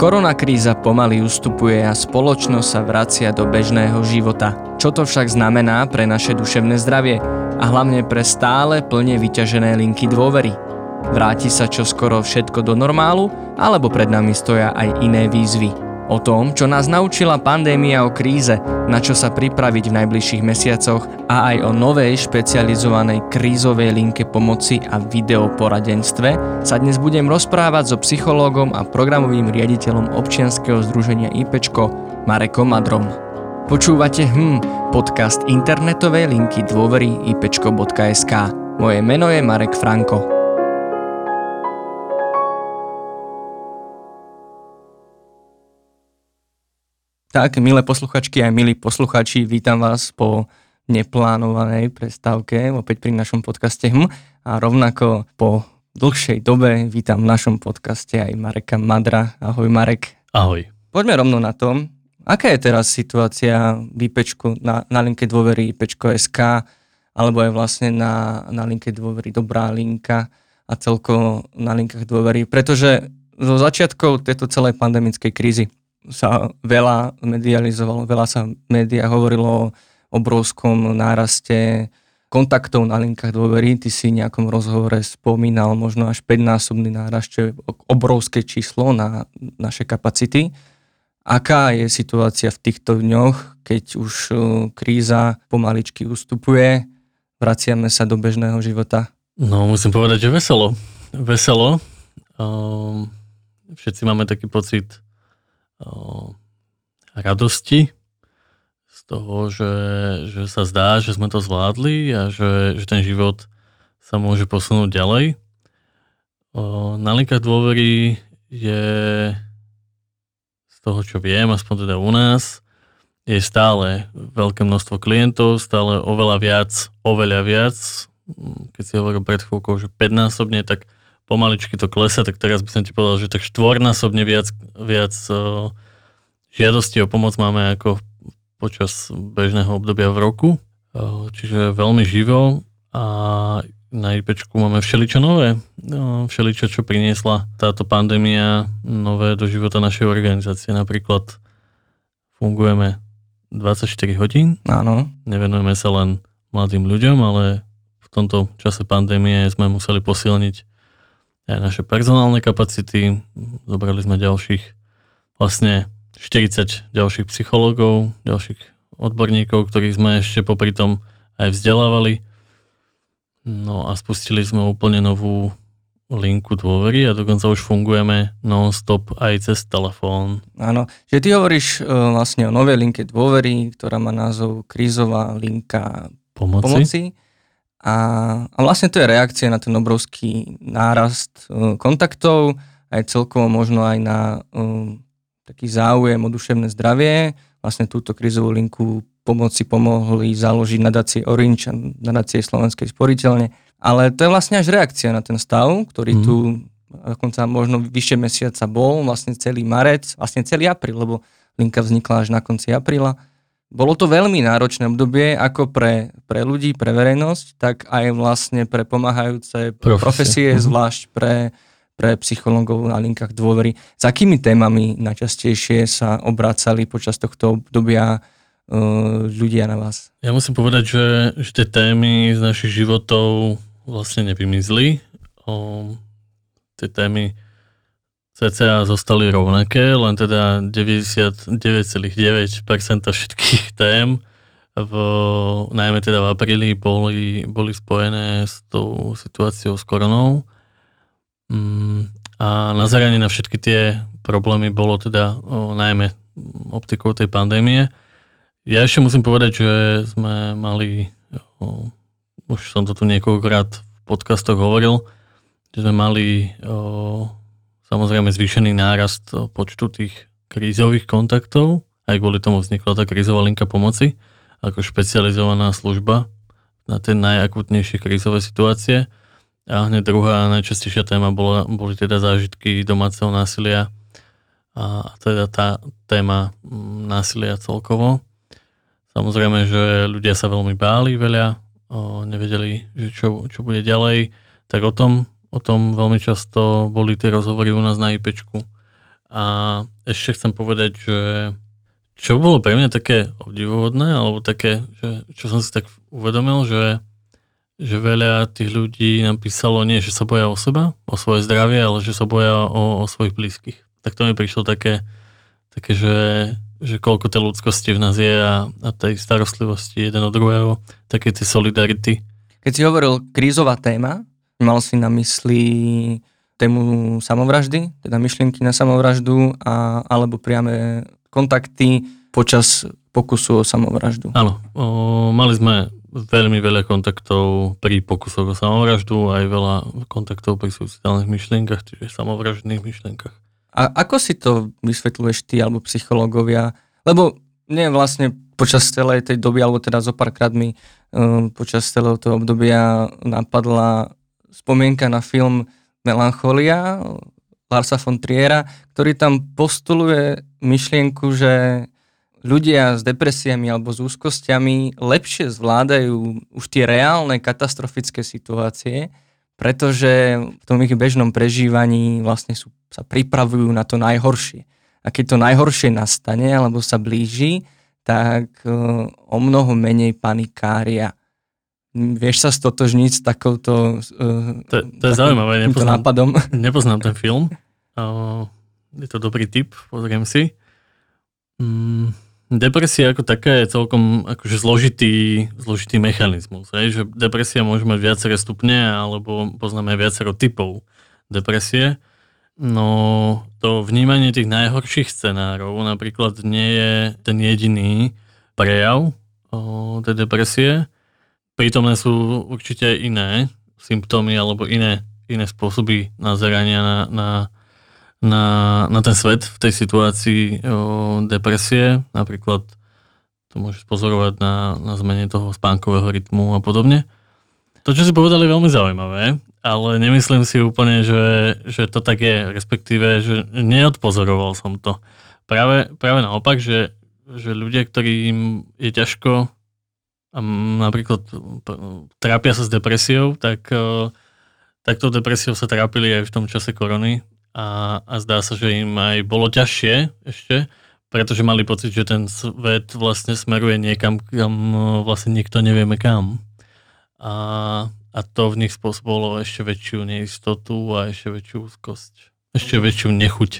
Koronakríza pomaly ustupuje a spoločnosť sa vracia do bežného života. Čo to však znamená pre naše duševné zdravie a hlavne pre stále plne vyťažené linky dôvery? Vráti sa čo skoro všetko do normálu alebo pred nami stoja aj iné výzvy? O tom, čo nás naučila pandémia o kríze, na čo sa pripraviť v najbližších mesiacoch a aj o novej špecializovanej krízovej linke pomoci a videoporadenstve sa dnes budem rozprávať so psychológom a programovým riaditeľom občianskeho združenia IPčko Marekom Madrom. Počúvate HM, podcast internetovej linky dôvery ipčko.sk. Moje meno je Marek Franko. Tak, milé posluchačky a milí posluchači, vítam vás po neplánovanej prestávke opäť pri našom podcaste HM a rovnako po dlhšej dobe vítam v našom podcaste aj Mareka Madra. Ahoj Marek. Ahoj. Poďme rovno na to, aká je teraz situácia v IPčku, na, na linke dôvery IPčko.sk alebo aj vlastne na, na linke dôvery Dobrá linka a celkovo na linkách dôvery, pretože zo začiatkov tejto celej pandemickej krízy sa veľa medializovalo, veľa sa v hovorilo o obrovskom náraste kontaktov na linkách dôvery. Ty si v nejakom rozhovore spomínal možno až 5-násobný nárast, čo je obrovské číslo na naše kapacity. Aká je situácia v týchto dňoch, keď už uh, kríza pomaličky ustupuje, vraciame sa do bežného života? No, musím povedať, že veselo. Veselo. Um, všetci máme taký pocit radosti z toho, že, že sa zdá, že sme to zvládli a že, že ten život sa môže posunúť ďalej. Na linkách dôvery je z toho, čo viem, aspoň teda u nás, je stále veľké množstvo klientov, stále oveľa viac, oveľa viac. Keď si hovoril pred chvíľkou, že 5-násobne, tak pomaličky to klesa, tak teraz by som ti povedal, že tak štvornásobne viac, viac uh, žiadosti o pomoc máme ako počas bežného obdobia v roku, uh, čiže veľmi živo a na IPčku máme všeličo nové, uh, všeličo, čo priniesla táto pandémia nové do života našej organizácie. Napríklad fungujeme 24 hodín, Áno. nevenujeme sa len mladým ľuďom, ale v tomto čase pandémie sme museli posilniť aj naše personálne kapacity. Zobrali sme ďalších vlastne 40 ďalších psychológov, ďalších odborníkov, ktorých sme ešte popri tom aj vzdelávali. No a spustili sme úplne novú linku dôvery a dokonca už fungujeme non-stop aj cez telefón. Áno, že ty hovoríš uh, vlastne o novej linke dôvery, ktorá má názov krízová linka pomoci. pomoci a, a vlastne to je reakcia na ten obrovský nárast uh, kontaktov, aj celkovo možno aj na uh, taký záujem o duševné zdravie. Vlastne túto krizovú linku pomoci pomohli založiť nadácie Orange a nadácie Slovenskej sporiteľne. Ale to je vlastne až reakcia na ten stav, ktorý mm. tu dokonca možno vyššie mesiaca bol, vlastne celý marec, vlastne celý apríl, lebo linka vznikla až na konci apríla bolo to veľmi náročné obdobie ako pre, pre ľudí, pre verejnosť, tak aj vlastne pre pomáhajúce profesie, profesie uh-huh. zvlášť pre, pre psychológov na linkách dôvery. S akými témami najčastejšie sa obracali počas tohto obdobia uh, ľudia na vás? Ja musím povedať, že, že tie témy z našich životov vlastne nevymizli. O, tie témy cca zostali rovnaké, len teda 99,9% všetkých tém v, najmä teda v apríli boli, boli spojené s tou situáciou s koronou. Mm, a nazeranie na všetky tie problémy bolo teda o, najmä optikou tej pandémie. Ja ešte musím povedať, že sme mali, o, už som to tu niekoľkokrát v podcastoch hovoril, že sme mali o, samozrejme zvýšený nárast počtu tých krízových kontaktov, aj kvôli tomu vznikla tá krízová linka pomoci, ako špecializovaná služba na tie najakutnejšie krízové situácie. A hneď druhá najčastejšia téma bola, boli teda zážitky domáceho násilia a teda tá téma mm, násilia celkovo. Samozrejme, že ľudia sa veľmi báli veľa, o, nevedeli, že čo, čo bude ďalej, tak o tom O tom veľmi často boli tie rozhovory u nás na IPčku. A ešte chcem povedať, že čo bolo pre mňa také obdivuhodné, alebo také, že, čo som si tak uvedomil, že, že veľa tých ľudí nám písalo nie, že sa boja o seba, o svoje zdravie, ale že sa boja o, o svojich blízkych. Tak to mi prišlo také, také že, že koľko tej ľudskosti v nás je a, a tej starostlivosti jeden od druhého, také tej solidarity. Keď si hovoril krízová téma, mal si na mysli tému samovraždy, teda myšlienky na samovraždu a, alebo priame kontakty počas pokusu o samovraždu. Áno, o, mali sme veľmi veľa kontaktov pri pokusoch o samovraždu, aj veľa kontaktov pri suicidálnych myšlienkach, čiže samovraždných myšlienkach. A ako si to vysvetľuješ ty alebo psychológovia? Lebo nie vlastne počas celej tej doby, alebo teda zo párkrát mi um, počas celého toho obdobia napadla spomienka na film Melancholia Larsa von Triera, ktorý tam postuluje myšlienku, že ľudia s depresiami alebo s úzkosťami lepšie zvládajú už tie reálne katastrofické situácie, pretože v tom ich bežnom prežívaní vlastne sú, sa pripravujú na to najhoršie. A keď to najhoršie nastane alebo sa blíži, tak e, o mnoho menej panikária. Vieš sa stotožniť s takouto... Uh, to, to je zaujímavé, nepoznám, nápadom. nepoznám ten film. Uh, je to dobrý tip, pozriem si. Mm, depresia ako taká je celkom akože zložitý, zložitý mechanizmus. Hej? Že depresia môže mať viaceré stupne, alebo poznáme viacero typov depresie. No to vnímanie tých najhorších scenárov napríklad nie je ten jediný prejav o, tej depresie prítomné sú určite iné symptómy alebo iné, iné spôsoby nazerania na, na, na, na ten svet v tej situácii o, depresie. Napríklad to môžeš pozorovať na, na zmene toho spánkového rytmu a podobne. To, čo si povedali, je veľmi zaujímavé, ale nemyslím si úplne, že, že to tak je, respektíve, že neodpozoroval som to. Práve, práve naopak, že, že ľudia, ktorým je ťažko napríklad trápia sa s depresiou, tak e, takto depresiou sa trápili aj v tom čase korony a, a zdá sa, že im aj bolo ťažšie ešte, pretože mali pocit, že ten svet vlastne smeruje niekam, kam e, vlastne nikto nevieme kam. A, a to v nich spôsobilo ešte väčšiu neistotu a ešte väčšiu úzkosť. Ešte väčšiu nechuť.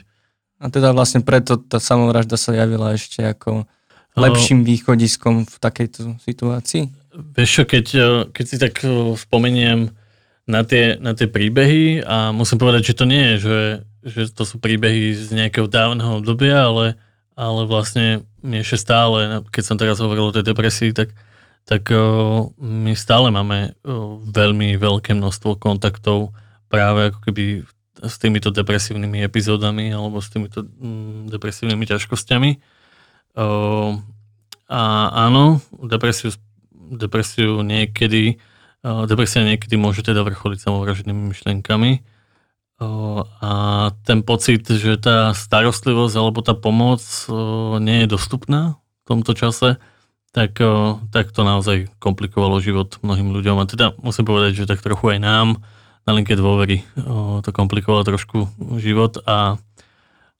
A teda vlastne preto tá samovražda sa javila ešte ako lepším východiskom v takejto situácii? Vieš čo, keď, eh, keď si tak eh, spomeniem na tie, na tie príbehy a musím povedať, že to nie je, že, že to sú príbehy z nejakého dávneho obdobia, ale, ale vlastne ešte stále, keď som teraz hovoril o tej depresii, tak, tak uh, my stále máme veľmi veľké množstvo kontaktov práve ako keby s týmito depresívnymi epizódami alebo s týmito mm, depresívnymi ťažkosťami. Uh, a áno, depresiu, depresiu niekedy, uh, depresia niekedy môže teda vrcholiť samovraždnými myšlienkami. Uh, a ten pocit, že tá starostlivosť alebo tá pomoc uh, nie je dostupná v tomto čase, tak, uh, tak to naozaj komplikovalo život mnohým ľuďom. A teda musím povedať, že tak trochu aj nám na linke dôvery to komplikovalo trošku život a,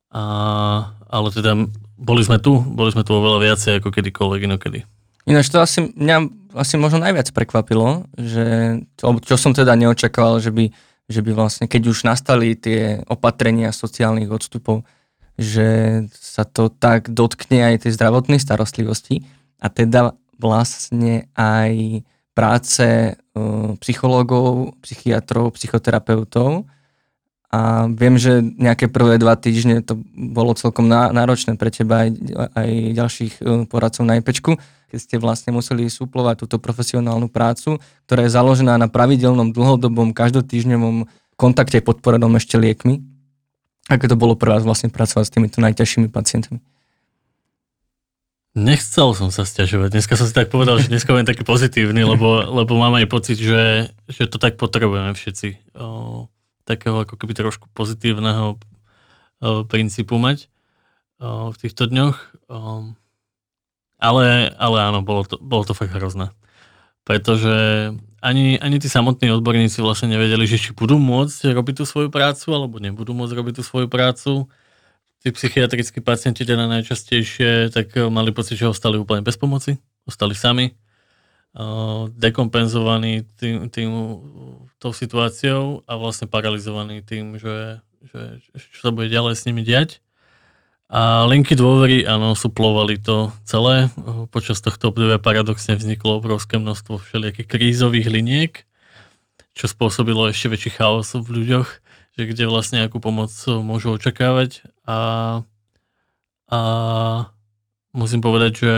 a ale teda boli sme tu, boli sme tu oveľa viacej ako kedykoľvek inokedy. Ináč to asi, mňa asi možno najviac prekvapilo, že to, čo som teda neočakával, že by, že by vlastne, keď už nastali tie opatrenia sociálnych odstupov, že sa to tak dotkne aj tej zdravotnej starostlivosti a teda vlastne aj práce uh, psychológov, psychiatrov, psychoterapeutov, a viem, že nejaké prvé dva týždne to bolo celkom náročné pre teba aj, aj ďalších e, poradcov na IPčku, keď ste vlastne museli suplovať túto profesionálnu prácu, ktorá je založená na pravidelnom, dlhodobom, každotýždňovom kontakte podporenom ešte liekmi. Ako to bolo pre vás vlastne pracovať s týmito najťažšími pacientmi? Nechcel som sa stiažovať. Dneska som si tak povedal, že dneska budem taký pozitívny, lebo, lebo mám aj pocit, že, že to tak potrebujeme všetci. O takého ako keby trošku pozitívneho uh, princípu mať uh, v týchto dňoch. Um, ale, ale áno, bolo to, bolo to fakt hrozné. Pretože ani, ani tí samotní odborníci vlastne nevedeli, že či budú môcť robiť tú svoju prácu, alebo nebudú môcť robiť tú svoju prácu. tí psychiatrickí pacienti teda najčastejšie tak mali pocit, že ostali úplne bez pomoci, ostali sami, dekompenzovaní tým, tým, tou situáciou a vlastne paralizovaní tým, že, že čo sa bude ďalej s nimi diať. A linky dôvery, áno, suplovali to celé. Počas tohto obdobia paradoxne vzniklo obrovské množstvo všelijakých krízových liniek, čo spôsobilo ešte väčší chaos v ľuďoch, že kde vlastne akú pomoc môžu očakávať. A, a musím povedať, že,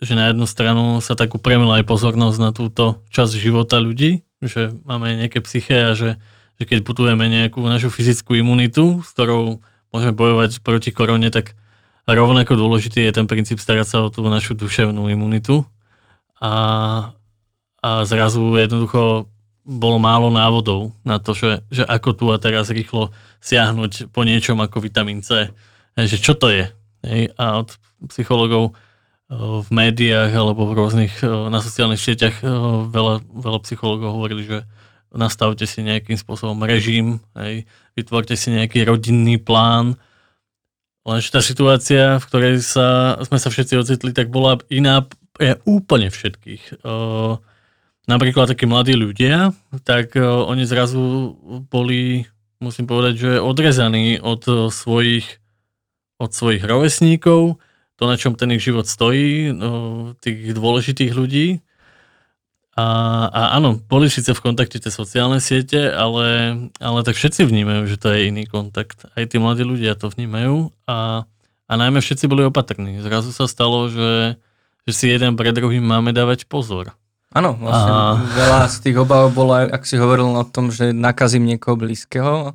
že na jednu stranu sa tak upremila aj pozornosť na túto časť života ľudí, že máme nejaké psyché a že, že keď budujeme nejakú našu fyzickú imunitu, s ktorou môžeme bojovať proti korone, tak rovnako dôležitý je ten princíp starať sa o tú našu duševnú imunitu. A, a zrazu jednoducho bolo málo návodov na to, že, že ako tu a teraz rýchlo siahnuť po niečom ako vitamín C. Že čo to je? Hej? A od psychologov v médiách alebo v rôznych na sociálnych sieťach veľa, veľa psychologov hovorili, že nastavte si nejakým spôsobom režim, hej, vytvorte si nejaký rodinný plán. Lenže tá situácia, v ktorej sa, sme sa všetci ocitli, tak bola iná pre úplne všetkých. Uh, napríklad takí mladí ľudia, tak oni zrazu boli, musím povedať, že odrezaní od svojich, od svojich rovesníkov, to, na čom ten ich život stojí, tých dôležitých ľudí, a, a áno, boli síce v kontakte tie sociálne siete, ale, ale tak všetci vnímajú, že to je iný kontakt. Aj tí mladí ľudia to vnímajú a, a najmä všetci boli opatrní. Zrazu sa stalo, že, že si jeden pre druhým máme dávať pozor. Áno, vlastne a... veľa z tých obav bolo, ak si hovoril o tom, že nakazím niekoho blízkeho,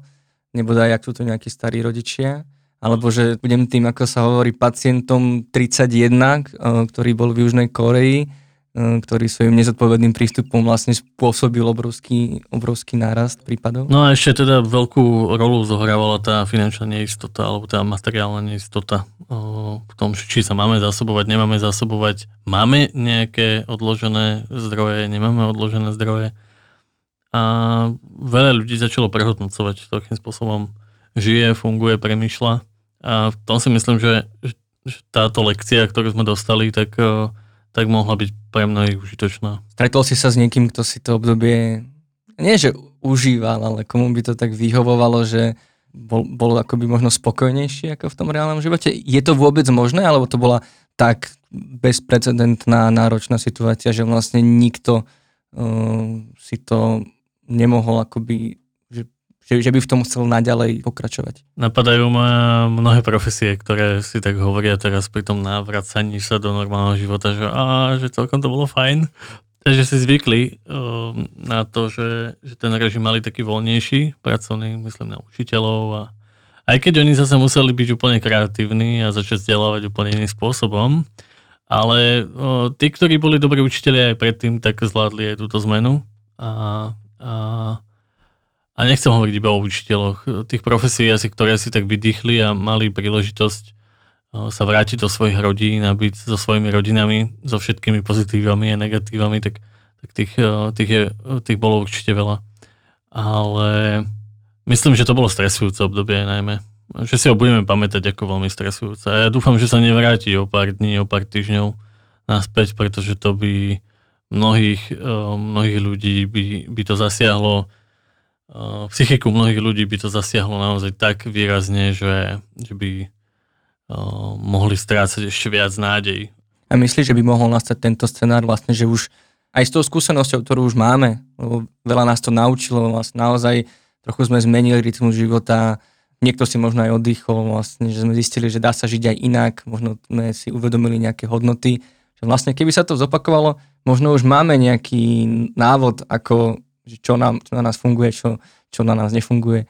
nebude aj ak sú to nejakí starí rodičia, alebo že budem tým, ako sa hovorí, pacientom 31, eh, ktorý bol v Južnej Koreji, E, ktorý svojim nezodpovedným prístupom vlastne spôsobil obrovský, obrovský nárast prípadov. No a ešte teda veľkú rolu zohrávala tá finančná neistota alebo tá materiálna neistota v tom, či sa máme zásobovať, nemáme zásobovať. Máme nejaké odložené zdroje, nemáme odložené zdroje. A veľa ľudí začalo prehodnocovať, akým spôsobom žije, funguje, premýšľa. A v tom si myslím, že, táto lekcia, ktorú sme dostali, tak tak mohla byť pre mnohých užitočná. Stretol si sa s niekým, kto si to obdobie, nie že užíval, ale komu by to tak vyhovovalo, že bol, bol akoby možno spokojnejší ako v tom reálnom živote. Je to vôbec možné, alebo to bola tak bezprecedentná, náročná situácia, že vlastne nikto uh, si to nemohol akoby že, že by v tom chcel naďalej pokračovať. Napadajú ma mnohé profesie, ktoré si tak hovoria teraz pri tom návracaní sa do normálneho života, že, á, že celkom to bolo fajn. Takže si zvykli um, na to, že, že ten režim mali taký voľnejší, pracovný, myslím na učiteľov a aj keď oni zase museli byť úplne kreatívni a začať vzdelávať úplne iným spôsobom, ale o, tí, ktorí boli dobrí učiteľi aj predtým, tak zvládli aj túto zmenu a, a a nechcem hovoriť iba o učiteľoch, tých profesí asi, ktoré si tak vydýchli a mali príležitosť sa vrátiť do svojich rodín a byť so svojimi rodinami, so všetkými pozitívami a negatívami, tak, tak tých, tých, je, tých bolo určite veľa. Ale myslím, že to bolo stresujúce obdobie najmä. Že si ho budeme pamätať ako veľmi stresujúce. A ja dúfam, že sa nevráti o pár dní, o pár týždňov naspäť, pretože to by mnohých, mnohých ľudí by, by to zasiahlo psychiku mnohých ľudí by to zasiahlo naozaj tak výrazne, že, že by uh, mohli strácať ešte viac nádej. A myslíš, že by mohol nastať tento scenár vlastne, že už aj s tou skúsenosťou, ktorú už máme, lebo veľa nás to naučilo, vlastne naozaj trochu sme zmenili rytmus života, niekto si možno aj oddychol, vlastne, že sme zistili, že dá sa žiť aj inak, možno sme si uvedomili nejaké hodnoty, že vlastne keby sa to zopakovalo, možno už máme nejaký návod, ako že čo, nám, čo na nás funguje, čo, čo na nás nefunguje.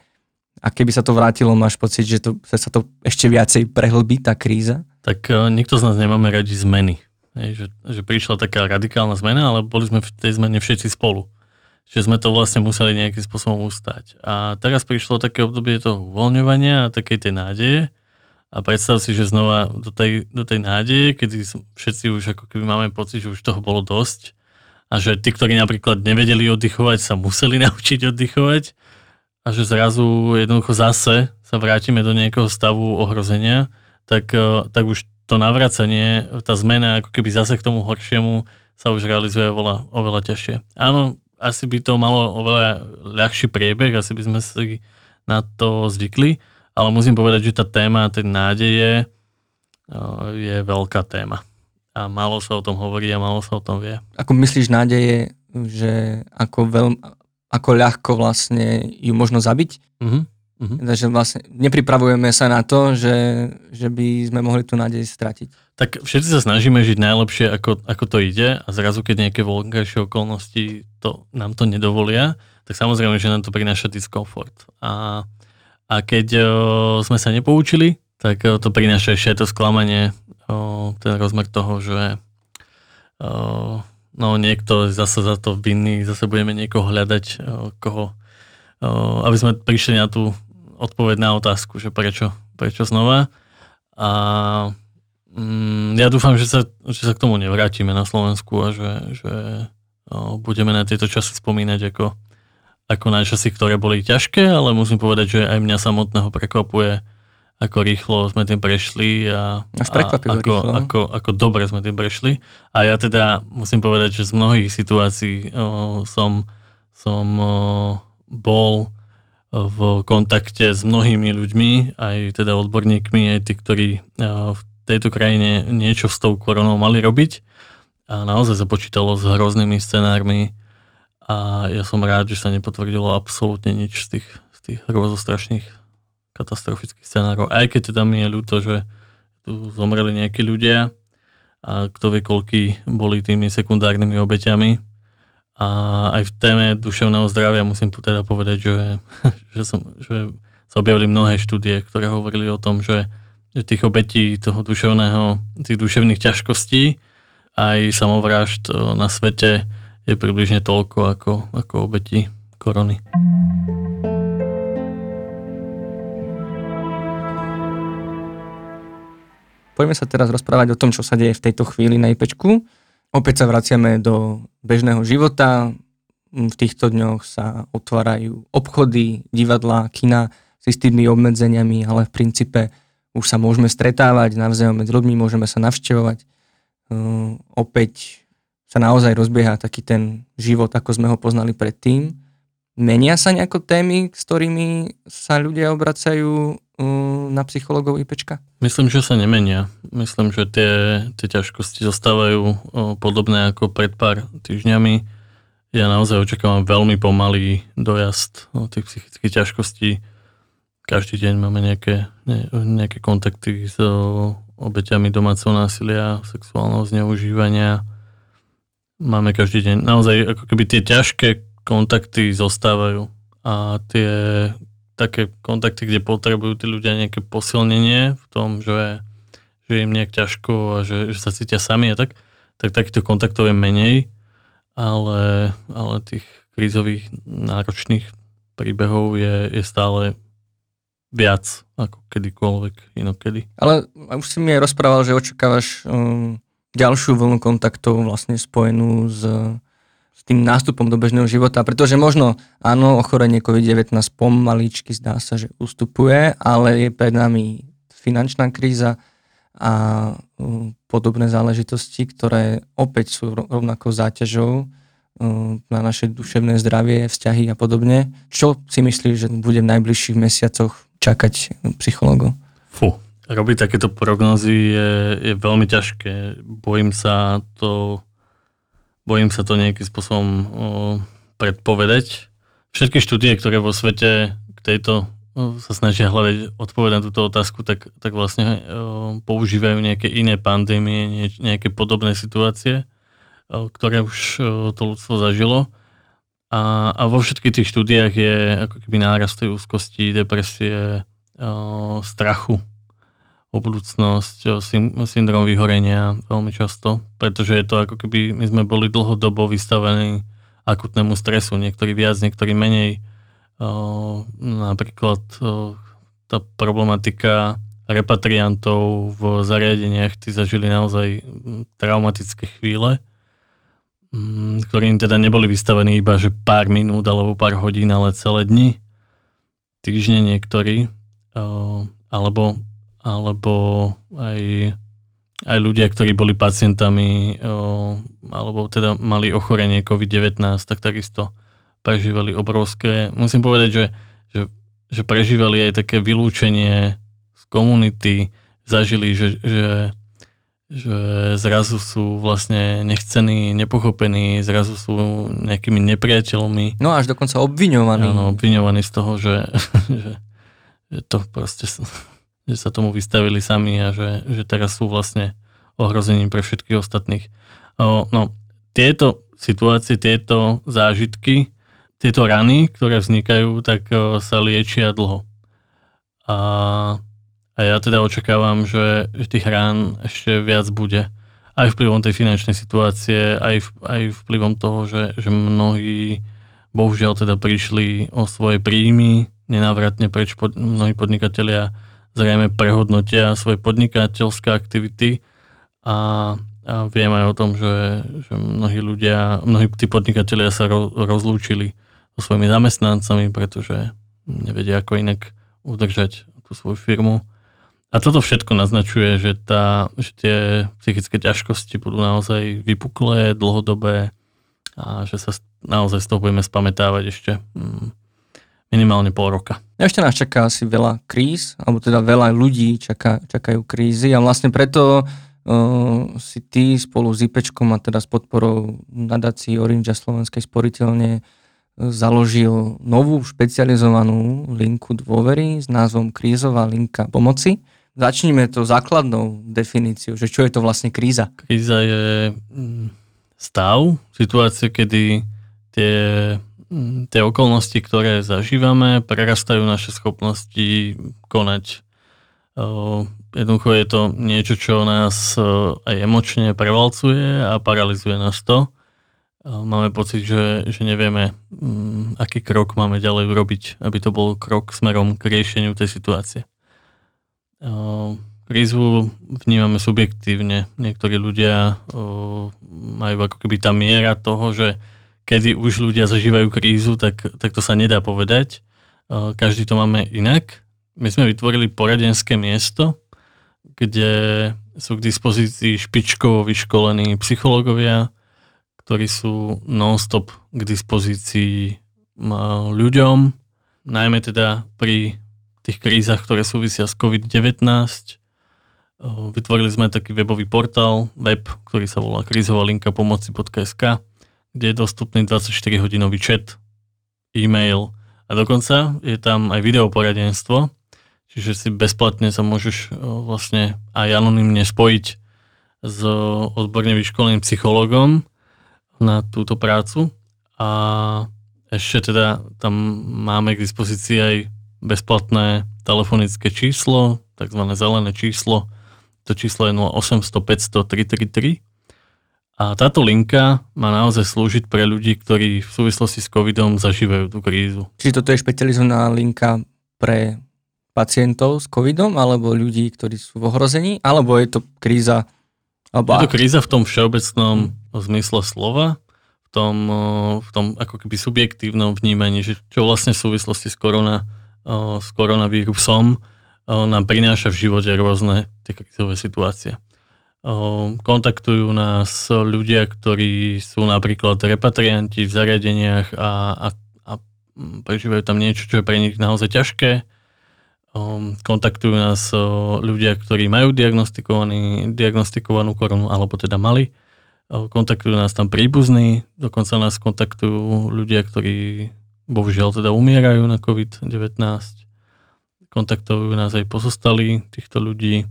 A keby sa to vrátilo, máš pocit, že to, sa to ešte viacej prehlbí, tá kríza? Tak uh, nikto z nás nemáme radi zmeny. Hej, že, že prišla taká radikálna zmena, ale boli sme v tej zmene všetci spolu. Že sme to vlastne museli nejakým spôsobom ustať. A teraz prišlo také obdobie toho uvoľňovania a takej tej nádeje. A predstav si, že znova do tej, do tej nádeje, kedy všetci už ako keby máme pocit, že už toho bolo dosť, a že tí, ktorí napríklad nevedeli oddychovať, sa museli naučiť oddychovať a že zrazu jednoducho zase sa vrátime do nejakého stavu ohrozenia, tak, tak už to navracanie, tá zmena ako keby zase k tomu horšiemu sa už realizuje oveľa, oveľa ťažšie. Áno, asi by to malo oveľa ľahší priebeh, asi by sme si na to zvykli, ale musím povedať, že tá téma tej nádeje je veľká téma. A málo sa o tom hovorí a málo sa o tom vie. Ako myslíš nádeje, že ako, veľ, ako ľahko vlastne ju možno zabiť? Mm-hmm. Mm-hmm. Takže vlastne nepripravujeme sa na to, že, že by sme mohli tú nádej stratiť. Tak všetci sa snažíme žiť najlepšie, ako, ako to ide a zrazu, keď nejaké vonkajšie okolnosti to, nám to nedovolia, tak samozrejme, že nám to prináša diskomfort. A, a keď o, sme sa nepoučili, tak o, to prináša ešte to sklamanie, o, ten rozmer toho, že o, no, niekto zase za to vinný, zase budeme niekoho hľadať, o, koho, o, aby sme prišli na tú odpoveď na otázku, že prečo, prečo znova. A mm, ja dúfam, že sa, že sa k tomu nevrátime na Slovensku a že, že o, budeme na tieto časy spomínať ako, ako na časy, ktoré boli ťažké, ale musím povedať, že aj mňa samotného prekvapuje, ako rýchlo sme tým prešli a, a ako. No. ako, ako dobre sme tým prešli. A ja teda musím povedať, že z mnohých situácií o, som, som o, bol v kontakte s mnohými ľuďmi, aj teda odborníkmi, aj tí, ktorí v tejto krajine niečo s tou koronou mali robiť. A naozaj sa počítalo s hroznými scenármi a ja som rád, že sa nepotvrdilo absolútne nič z tých, z tých hrozostrašných katastrofických scenárov. Aj keď teda mi je ľúto, že tu zomreli nejakí ľudia a kto vie, koľky boli tými sekundárnymi obeťami a aj v téme duševného zdravia musím teda povedať, že, že, som, že sa objavili mnohé štúdie, ktoré hovorili o tom, že, že tých obetí toho duševného, tých duševných ťažkostí aj samovrážd na svete je približne toľko ako, ako obetí korony. Poďme sa teraz rozprávať o tom, čo sa deje v tejto chvíli na IPčku. Opäť sa vraciame do bežného života. V týchto dňoch sa otvárajú obchody, divadlá, kina s istými obmedzeniami, ale v princípe už sa môžeme stretávať navzájom medzi ľuďmi, môžeme sa navštevovať. Uh, opäť sa naozaj rozbieha taký ten život, ako sme ho poznali predtým. Menia sa nejako témy, s ktorými sa ľudia obracajú na psychologov IPčka? Myslím, že sa nemenia. Myslím, že tie, tie ťažkosti zostávajú podobné ako pred pár týždňami. Ja naozaj očakávam veľmi pomalý dojazd tých psychických ťažkostí. Každý deň máme nejaké, ne, nejaké kontakty s obeťami domáceho násilia, sexuálneho zneužívania. Máme každý deň, naozaj ako keby tie ťažké kontakty zostávajú a tie také kontakty, kde potrebujú tí ľudia nejaké posilnenie v tom, že, že im nejak ťažko a že, že sa cítia sami a tak, tak takýchto kontaktov je menej, ale, ale tých krízových náročných príbehov je, je stále viac ako kedykoľvek inokedy. Ale už si mi aj rozprával, že očakávaš um, ďalšiu vlnu kontaktov vlastne spojenú s s tým nástupom do bežného života, pretože možno áno, ochorenie COVID-19 pomaličky zdá sa, že ustupuje, ale je pred nami finančná kríza a podobné záležitosti, ktoré opäť sú rovnako záťažou na naše duševné zdravie, vzťahy a podobne. Čo si myslíš, že bude v najbližších mesiacoch čakať psychologov? Fú, robiť takéto prognozy je, je veľmi ťažké. Bojím sa to bojím sa to nejakým spôsobom o, predpovedať. Všetky štúdie, ktoré vo svete k tejto o, sa snažia hľadať odpoveď na túto otázku, tak, tak vlastne o, používajú nejaké iné pandémie, nie, nejaké podobné situácie, o, ktoré už o, to ľudstvo zažilo. A, a vo všetkých tých štúdiách je ako keby nárast tej úzkosti, depresie, o, strachu o budúcnosť, o syndrom vyhorenia veľmi často, pretože je to ako keby my sme boli dlhodobo vystavení akutnému stresu, niektorí viac, niektorí menej. Napríklad tá problematika repatriantov v zariadeniach, tí zažili naozaj traumatické chvíle, ktorým teda neboli vystavení iba že pár minút alebo pár hodín, ale celé dni, týždne niektorí alebo, alebo aj, aj ľudia, ktorí boli pacientami alebo teda mali ochorenie COVID-19, tak takisto prežívali obrovské, musím povedať, že, že, že prežívali aj také vylúčenie z komunity, zažili, že, že, že zrazu sú vlastne nechcení, nepochopení, zrazu sú nejakými nepriateľmi. No až dokonca obviňovaní. Áno, obviňovaní z toho, že, že že to proste, že sa tomu vystavili sami a že, že teraz sú vlastne ohrozením pre všetkých ostatných. O, no, tieto situácie, tieto zážitky, tieto rany, ktoré vznikajú, tak o, sa liečia dlho. A, a ja teda očakávam, že, že tých rán ešte viac bude. Aj vplyvom tej finančnej situácie, aj, aj vplyvom toho, že, že mnohí bohužiaľ teda prišli o svoje príjmy, nenávratne preč pod, mnohí podnikatelia zrejme prehodnotia svoje podnikateľské aktivity a, a viem aj o tom, že, že mnohí ľudia, mnohí tí podnikatelia sa ro, rozlúčili so svojimi zamestnancami, pretože nevedia ako inak udržať tú svoju firmu. A toto všetko naznačuje, že, tá, že tie psychické ťažkosti budú naozaj vypuklé, dlhodobé a že sa naozaj z toho budeme spametávať ešte mm, minimálne pol roka. Ešte nás čaká asi veľa kríz, alebo teda veľa ľudí čaká, čakajú krízy a vlastne preto uh, si ty spolu s IPčkom a teda s podporou nadácií Orange a Slovenskej sporiteľne uh, založil novú špecializovanú linku dôvery s názvom Krízová linka pomoci. Začníme to základnou definíciou, že čo je to vlastne kríza. Kríza je mm, stav, situácia, kedy tie tie okolnosti, ktoré zažívame, prerastajú naše schopnosti konať. Jednoducho je to niečo, čo nás aj emočne prevalcuje a paralizuje nás to. Máme pocit, že, že nevieme, mm, aký krok máme ďalej urobiť, aby to bol krok smerom k riešeniu tej situácie. Krízu vnímame subjektívne. Niektorí ľudia majú ako keby tá miera toho, že kedy už ľudia zažívajú krízu, tak, tak to sa nedá povedať. Každý to máme inak. My sme vytvorili poradenské miesto, kde sú k dispozícii špičkovo vyškolení psychológovia, ktorí sú non-stop k dispozícii ľuďom, najmä teda pri tých krízach, ktoré súvisia s COVID-19. Vytvorili sme taký webový portál, web, ktorý sa volá krízová linka pomoci.sk, kde je dostupný 24-hodinový chat, e-mail a dokonca je tam aj videoporadenstvo, čiže si bezplatne sa môžeš vlastne aj anonymne spojiť s odborne vyškoleným psychologom na túto prácu a ešte teda tam máme k dispozícii aj bezplatné telefonické číslo, takzvané zelené číslo. To číslo je 0800 500 333 a táto linka má naozaj slúžiť pre ľudí, ktorí v súvislosti s covidom zažívajú tú krízu. Čiže toto je špecializovaná linka pre pacientov s covidom, alebo ľudí, ktorí sú v ohrození, alebo je to kríza? Alebo je to kríza v tom všeobecnom hmm. zmysle slova, v tom, v tom ako keby subjektívnom vnímaní, že čo vlastne v súvislosti s, korona, s koronavírusom nám prináša v živote rôzne tie krízové situácie. Kontaktujú nás ľudia, ktorí sú napríklad repatrianti v zariadeniach a, a, a prežívajú tam niečo, čo je pre nich naozaj ťažké. Kontaktujú nás ľudia, ktorí majú diagnostikovanú koronu, alebo teda mali. Kontaktujú nás tam príbuzní, dokonca nás kontaktujú ľudia, ktorí bohužiaľ teda umierajú na COVID-19. Kontaktujú nás aj pozostali týchto ľudí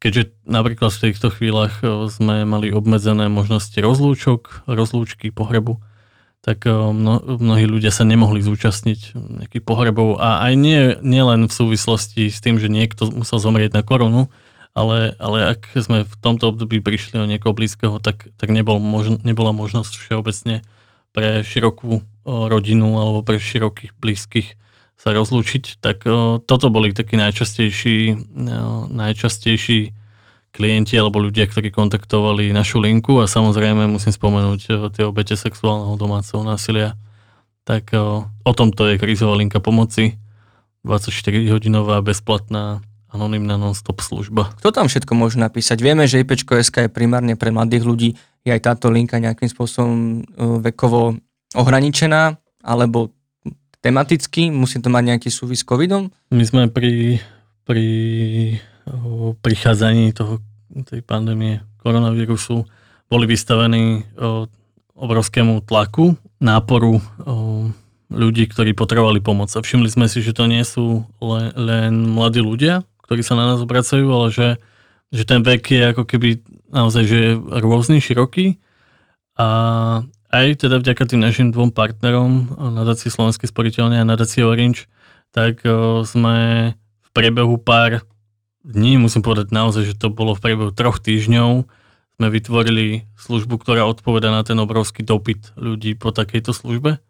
keďže napríklad v týchto chvíľach e, sme mali obmedzené možnosti rozlúčok, rozlúčky, pohrebu, tak e, mno, mnohí ľudia sa nemohli zúčastniť nejakých pohrebov. A aj nie, nie len v súvislosti s tým, že niekto musel zomrieť na koronu, ale, ale ak sme v tomto období prišli o niekoho blízkeho, tak, tak nebol možn, nebola možnosť všeobecne pre širokú rodinu alebo pre širokých blízkych sa rozlúčiť, tak o, toto boli takí najčastejší, o, najčastejší klienti alebo ľudia, ktorí kontaktovali našu linku a samozrejme musím spomenúť o, tie obete sexuálneho domáceho násilia. Tak o, o tomto je krízová linka pomoci. 24-hodinová bezplatná anonimná non-stop služba. Kto tam všetko môže napísať? Vieme, že IPčko.sk je primárne pre mladých ľudí. Je aj táto linka nejakým spôsobom e, vekovo ohraničená, alebo tematicky? Musí to mať nejaký súvis s covidom? My sme pri, pri o, prichádzaní toho, tej pandémie koronavírusu boli vystavení o, obrovskému tlaku, náporu o, ľudí, ktorí potrebovali pomoc. A všimli sme si, že to nie sú len, len mladí ľudia, ktorí sa na nás obracajú, ale že, že ten vek je ako keby naozaj že rôzny, široký. A aj teda vďaka tým našim dvom partnerom, nadácii Slovenskej sporiteľne a nadácii Orange, tak sme v priebehu pár dní, musím povedať naozaj, že to bolo v priebehu troch týždňov, sme vytvorili službu, ktorá odpoveda na ten obrovský dopyt ľudí po takejto službe.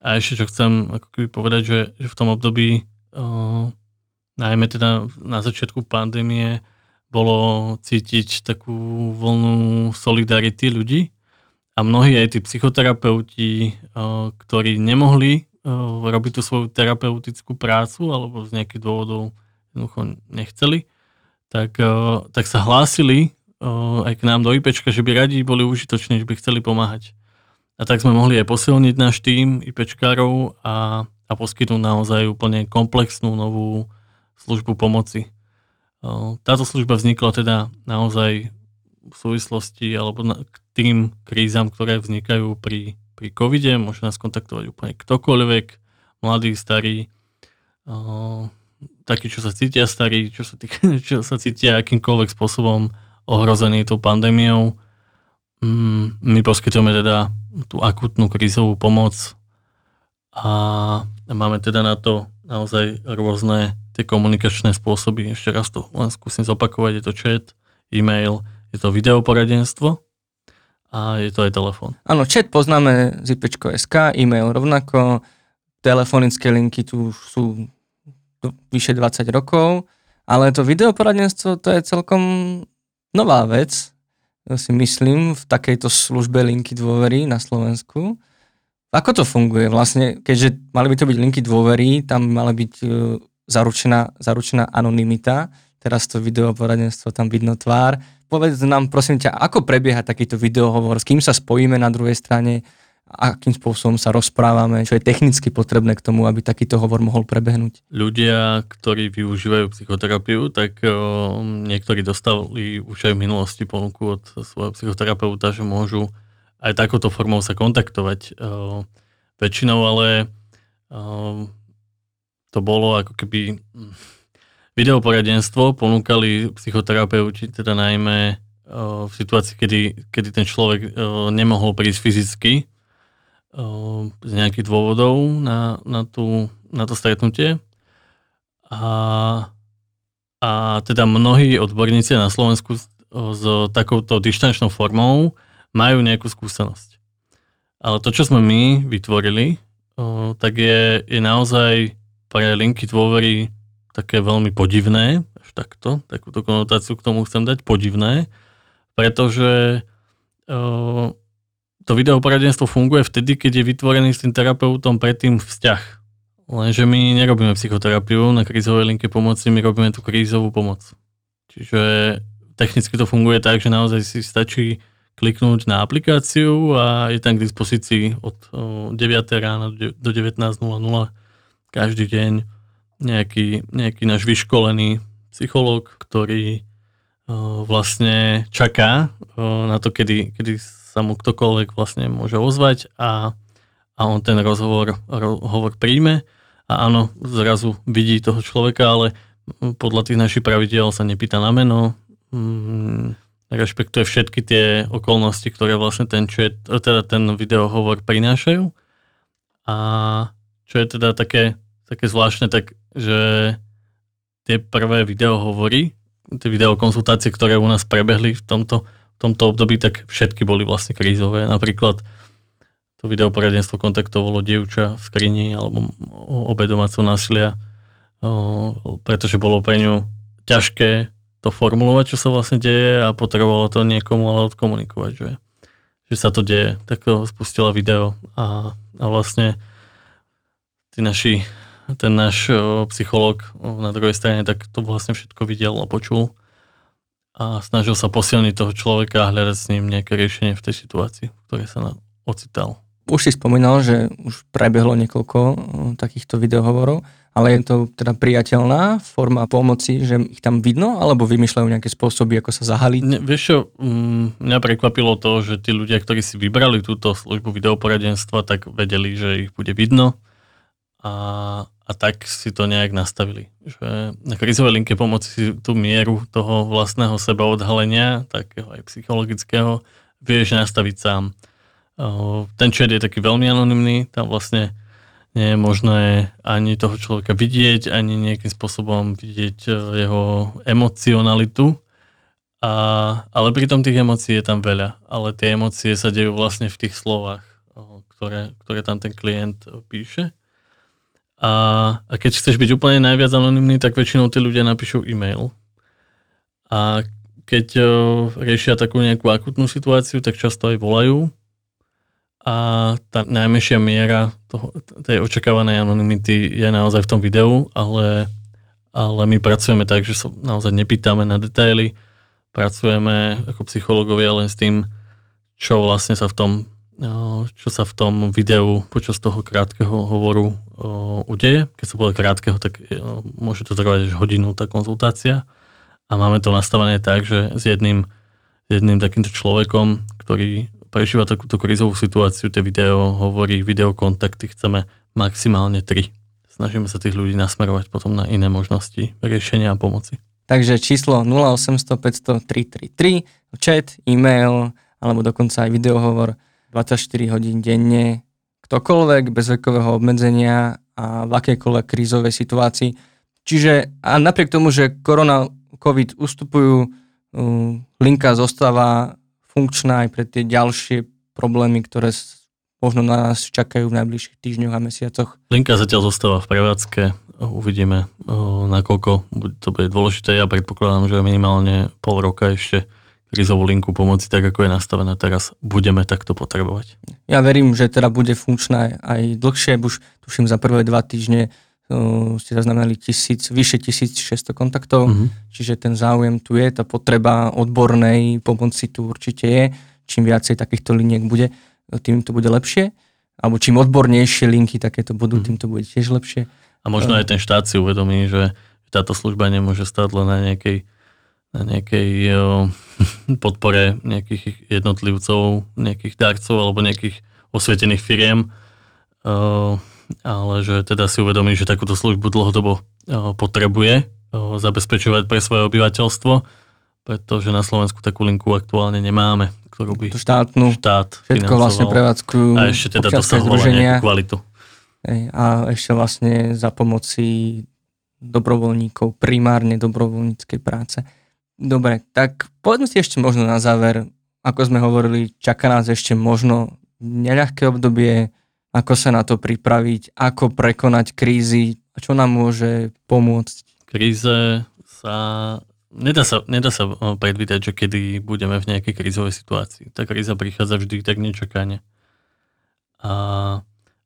A ešte čo chcem ako keby povedať, že, že v tom období najmä teda na začiatku pandémie bolo cítiť takú voľnú solidarity ľudí a mnohí aj tí psychoterapeuti, ktorí nemohli robiť tú svoju terapeutickú prácu alebo z nejakých dôvodov jednoducho nechceli, tak, tak sa hlásili aj k nám do IPčka, že by radi boli užitoční, že by chceli pomáhať. A tak sme mohli aj posilniť náš tým IPčkárov a, a poskytnúť naozaj úplne komplexnú novú službu pomoci. Táto služba vznikla teda naozaj v súvislosti alebo na, k tým krízam, ktoré vznikajú pri, pri covide. Môže nás kontaktovať úplne ktokoľvek, mladý, starý, taký, čo sa cítia starí, čo sa, týka, čo sa cítia akýmkoľvek spôsobom ohrozený tou pandémiou. Mm, my poskytujeme teda tú akutnú krízovú pomoc a máme teda na to naozaj rôzne tie komunikačné spôsoby. Ešte raz to len skúsim zopakovať. Je to chat, e-mail, je to videoporadenstvo a je to aj telefón. Áno, chat poznáme z IPčko.sk, e-mail rovnako, telefonické linky tu sú vyše 20 rokov, ale to videoporadenstvo to je celkom nová vec, si myslím, v takejto službe linky dôvery na Slovensku. Ako to funguje vlastne, keďže mali by to byť linky dôvery, tam mala byť e, zaručená, zaručená anonymita, teraz to videoporadenstvo, tam vidno tvár. Povedz nám prosím ťa, ako prebieha takýto videohovor, s kým sa spojíme na druhej strane, akým spôsobom sa rozprávame, čo je technicky potrebné k tomu, aby takýto hovor mohol prebehnúť? Ľudia, ktorí využívajú psychoterapiu, tak o, niektorí dostali už aj v minulosti ponuku od svojho psychoterapeuta, že môžu aj takouto formou sa kontaktovať. O, väčšinou ale o, to bolo ako keby hm, videoporadenstvo, ponúkali psychoterapeuti, teda najmä v situácii, kedy, kedy ten človek nemohol prísť fyzicky z nejakých dôvodov na, na, tú, na to stretnutie. A, a teda mnohí odborníci na Slovensku s, takouto dištančnou formou majú nejakú skúsenosť. Ale to, čo sme my vytvorili, tak je, je naozaj pre linky dôvery také veľmi podivné, až takto, takúto konotáciu k tomu chcem dať, podivné, pretože o, to videoporadenstvo funguje vtedy, keď je vytvorený s tým terapeutom predtým vzťah. Lenže my nerobíme psychoterapiu na krízovej linke pomoci, my robíme tú krízovú pomoc. Čiže technicky to funguje tak, že naozaj si stačí kliknúť na aplikáciu a je tam k dispozícii od 9 rána do 19.00 každý deň nejaký, nejaký náš vyškolený psychológ, ktorý vlastne čaká na to, kedy, kedy sa mu ktokoľvek vlastne môže ozvať a, a on ten rozhovor, rozhovor príjme a áno, zrazu vidí toho človeka, ale podľa tých našich pravidel sa nepýta na meno, mm, rešpektuje všetky tie okolnosti, ktoré vlastne ten chat, teda ten videohovor prinášajú. A čo je teda také, také zvláštne, tak že tie prvé videohovory, tie videokonsultácie, ktoré u nás prebehli v tomto tomto období, tak všetky boli vlastne krízové. Napríklad to videoporadenstvo kontaktovalo dievča v skrini alebo obe domáceho násilia, pretože bolo pre ňu ťažké to formulovať, čo sa vlastne deje a potrebovalo to niekomu ale odkomunikovať, že, že sa to deje. Tak to spustila video a, a vlastne tí naši ten náš psychológ na druhej strane, tak to vlastne všetko videl a počul a snažil sa posilniť toho človeka a hľadať s ním nejaké riešenie v tej situácii, v ktorej sa ocital. Už si spomínal, že už prebehlo niekoľko takýchto videohovorov, ale je to teda priateľná forma pomoci, že ich tam vidno, alebo vymýšľajú nejaké spôsoby, ako sa zahaliť? Ne, vieš čo, mm, mňa prekvapilo to, že tí ľudia, ktorí si vybrali túto službu videoporadenstva, tak vedeli, že ich bude vidno a, a tak si to nejak nastavili. Že na krizovej linke pomoci tú mieru toho vlastného seba odhalenia, takého aj psychologického, vieš nastaviť sám. Ten chat je taký veľmi anonymný, tam vlastne nie je možné ani toho človeka vidieť, ani nejakým spôsobom vidieť e, jeho emocionalitu. A, ale pritom tých emócií je tam veľa. Ale tie emócie sa dejú vlastne v tých slovách, ktoré, ktoré tam ten klient píše. A, a keď chceš byť úplne najviac anonimný, tak väčšinou tí ľudia napíšu e-mail. A keď o, riešia takú nejakú akutnú situáciu, tak často aj volajú. A tá najmenšia miera toho, tej očakávanej anonymity je naozaj v tom videu, ale, ale my pracujeme tak, že sa naozaj nepýtame na detaily. Pracujeme ako psychológovia len s tým, čo vlastne sa v tom čo sa v tom videu počas toho krátkeho hovoru udeje. Keď sa povie krátkeho, tak môže to trvať až hodinu tá konzultácia. A máme to nastavené tak, že s jedným, jedným takýmto človekom, ktorý prežíva takúto krizovú situáciu, tie video hovorí, videokontakty chceme maximálne tri. Snažíme sa tých ľudí nasmerovať potom na iné možnosti riešenia a pomoci. Takže číslo 0800 500 333, chat, e-mail alebo dokonca aj videohovor 24 hodín denne, ktokoľvek bez vekového obmedzenia a v akejkoľvek krízovej situácii. Čiže a napriek tomu, že korona, COVID ustupujú, linka zostáva funkčná aj pre tie ďalšie problémy, ktoré možno na nás čakajú v najbližších týždňoch a mesiacoch. Linka zatiaľ zostáva v prevádzke, uvidíme, nakoľko to bude dôležité. Ja predpokladám, že minimálne pol roka ešte krizovú linku pomoci, tak ako je nastavená teraz, budeme takto potrebovať. Ja verím, že teda bude funkčná aj dlhšie, už tuším za prvé dva týždne uh, ste zaznamenali tisíc, vyše 1600 kontaktov, uh-huh. čiže ten záujem tu je, tá potreba odbornej pomoci tu určite je. Čím viacej takýchto liniek bude, tým to bude lepšie. Alebo čím odbornejšie linky takéto budú, uh-huh. tým to bude tiež lepšie. A možno aj ten štát si uvedomí, že táto služba nemôže stať len na nejakej na nejakej podpore nejakých jednotlivcov, nejakých darcov alebo nejakých osvietených firiem, ale že teda si uvedomí, že takúto službu dlhodobo potrebuje zabezpečovať pre svoje obyvateľstvo, pretože na Slovensku takú linku aktuálne nemáme, ktorú by štátnu, štát všetko vlastne prevádzkujú a ešte teda dosahovala nejakú kvalitu. A ešte vlastne za pomoci dobrovoľníkov, primárne dobrovoľníckej práce. Dobre, tak poďme si ešte možno na záver, ako sme hovorili, čaká nás ešte možno neľahké obdobie, ako sa na to pripraviť, ako prekonať krízy a čo nám môže pomôcť. Kríze sa... Nedá sa, nedá sa predvídať, že kedy budeme v nejakej krízovej situácii. Tá kríza prichádza vždy tak nečakane. A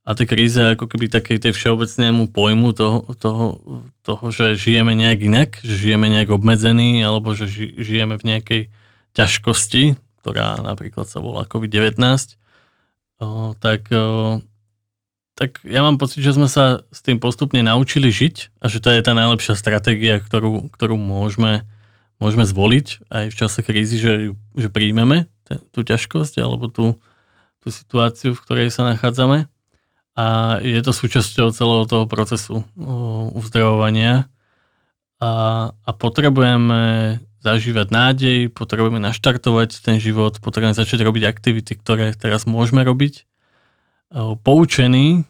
a tej kríze ako keby takej tej všeobecnému pojmu toho, toho, toho, že žijeme nejak inak, že žijeme nejak obmedzený, alebo že ži, žijeme v nejakej ťažkosti, ktorá napríklad sa volá COVID-19, o, tak, o, tak ja mám pocit, že sme sa s tým postupne naučili žiť a že to je tá najlepšia stratégia, ktorú, ktorú môžeme, môžeme zvoliť aj v čase krízy, že, že príjmeme tú ťažkosť alebo tú, tú situáciu, v ktorej sa nachádzame a je to súčasťou celého toho procesu uzdravovania. A, a potrebujeme zažívať nádej, potrebujeme naštartovať ten život, potrebujeme začať robiť aktivity, ktoré teraz môžeme robiť. Poučení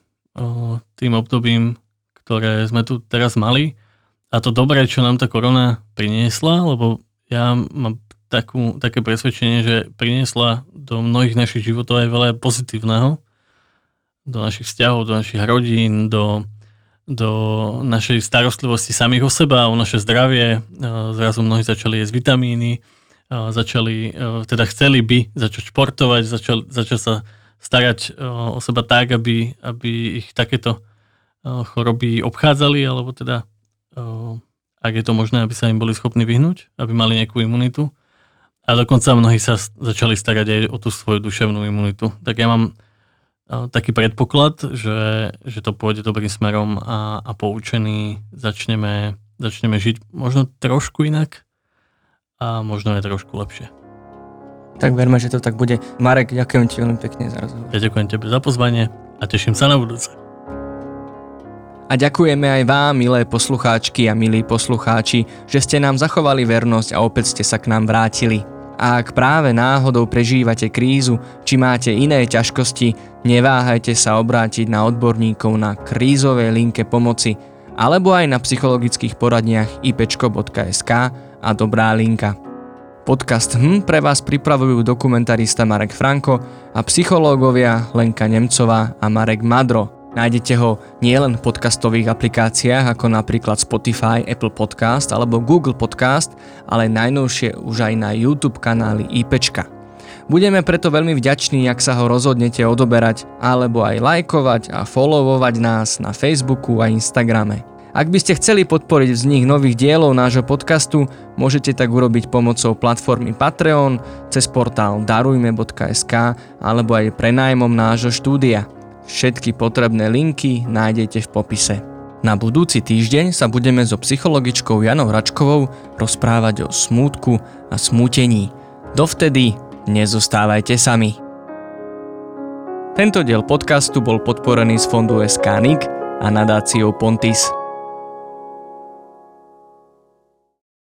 tým obdobím, ktoré sme tu teraz mali. A to dobré, čo nám tá korona priniesla, lebo ja mám takú, také presvedčenie, že priniesla do mnohých našich životov aj veľa pozitívneho do našich vzťahov, do našich rodín, do, do našej starostlivosti samých o seba, o naše zdravie. E, zrazu mnohí začali jesť vitamíny, e, začali, e, teda chceli by začať športovať, začali, začali sa starať o seba tak, aby, aby ich takéto choroby obchádzali, alebo teda ak je to možné, aby sa im boli schopní vyhnúť, aby mali nejakú imunitu. A dokonca mnohí sa začali starať aj o tú svoju duševnú imunitu. Tak ja mám taký predpoklad, že, že to pôjde dobrým smerom a, a poučení začneme, začneme žiť možno trošku inak a možno aj trošku lepšie. Tak verme, že to tak bude. Marek, ďakujem ti veľmi pekne za rozhovor. Ja ďakujem tebe za pozvanie a teším sa na budúce. A ďakujeme aj vám, milé poslucháčky a milí poslucháči, že ste nám zachovali vernosť a opäť ste sa k nám vrátili. A ak práve náhodou prežívate krízu, či máte iné ťažkosti, neváhajte sa obrátiť na odborníkov na krízovej linke pomoci alebo aj na psychologických poradniach ipečko.sk a Dobrá linka. Podcast HM pre vás pripravujú dokumentarista Marek Franko a psychológovia Lenka Nemcová a Marek Madro. Nájdete ho nielen v podcastových aplikáciách ako napríklad Spotify, Apple Podcast alebo Google Podcast, ale najnovšie už aj na YouTube kanáli IPčka. Budeme preto veľmi vďační, ak sa ho rozhodnete odoberať alebo aj lajkovať a followovať nás na Facebooku a Instagrame. Ak by ste chceli podporiť vznik nových dielov nášho podcastu, môžete tak urobiť pomocou platformy Patreon, cez portál darujme.sk alebo aj prenájmom nášho štúdia. Všetky potrebné linky nájdete v popise. Na budúci týždeň sa budeme so psychologičkou Janou Račkovou rozprávať o smútku a smútení. Dovtedy nezostávajte sami. Tento diel podcastu bol podporený z fondu SK a nadáciou Pontis.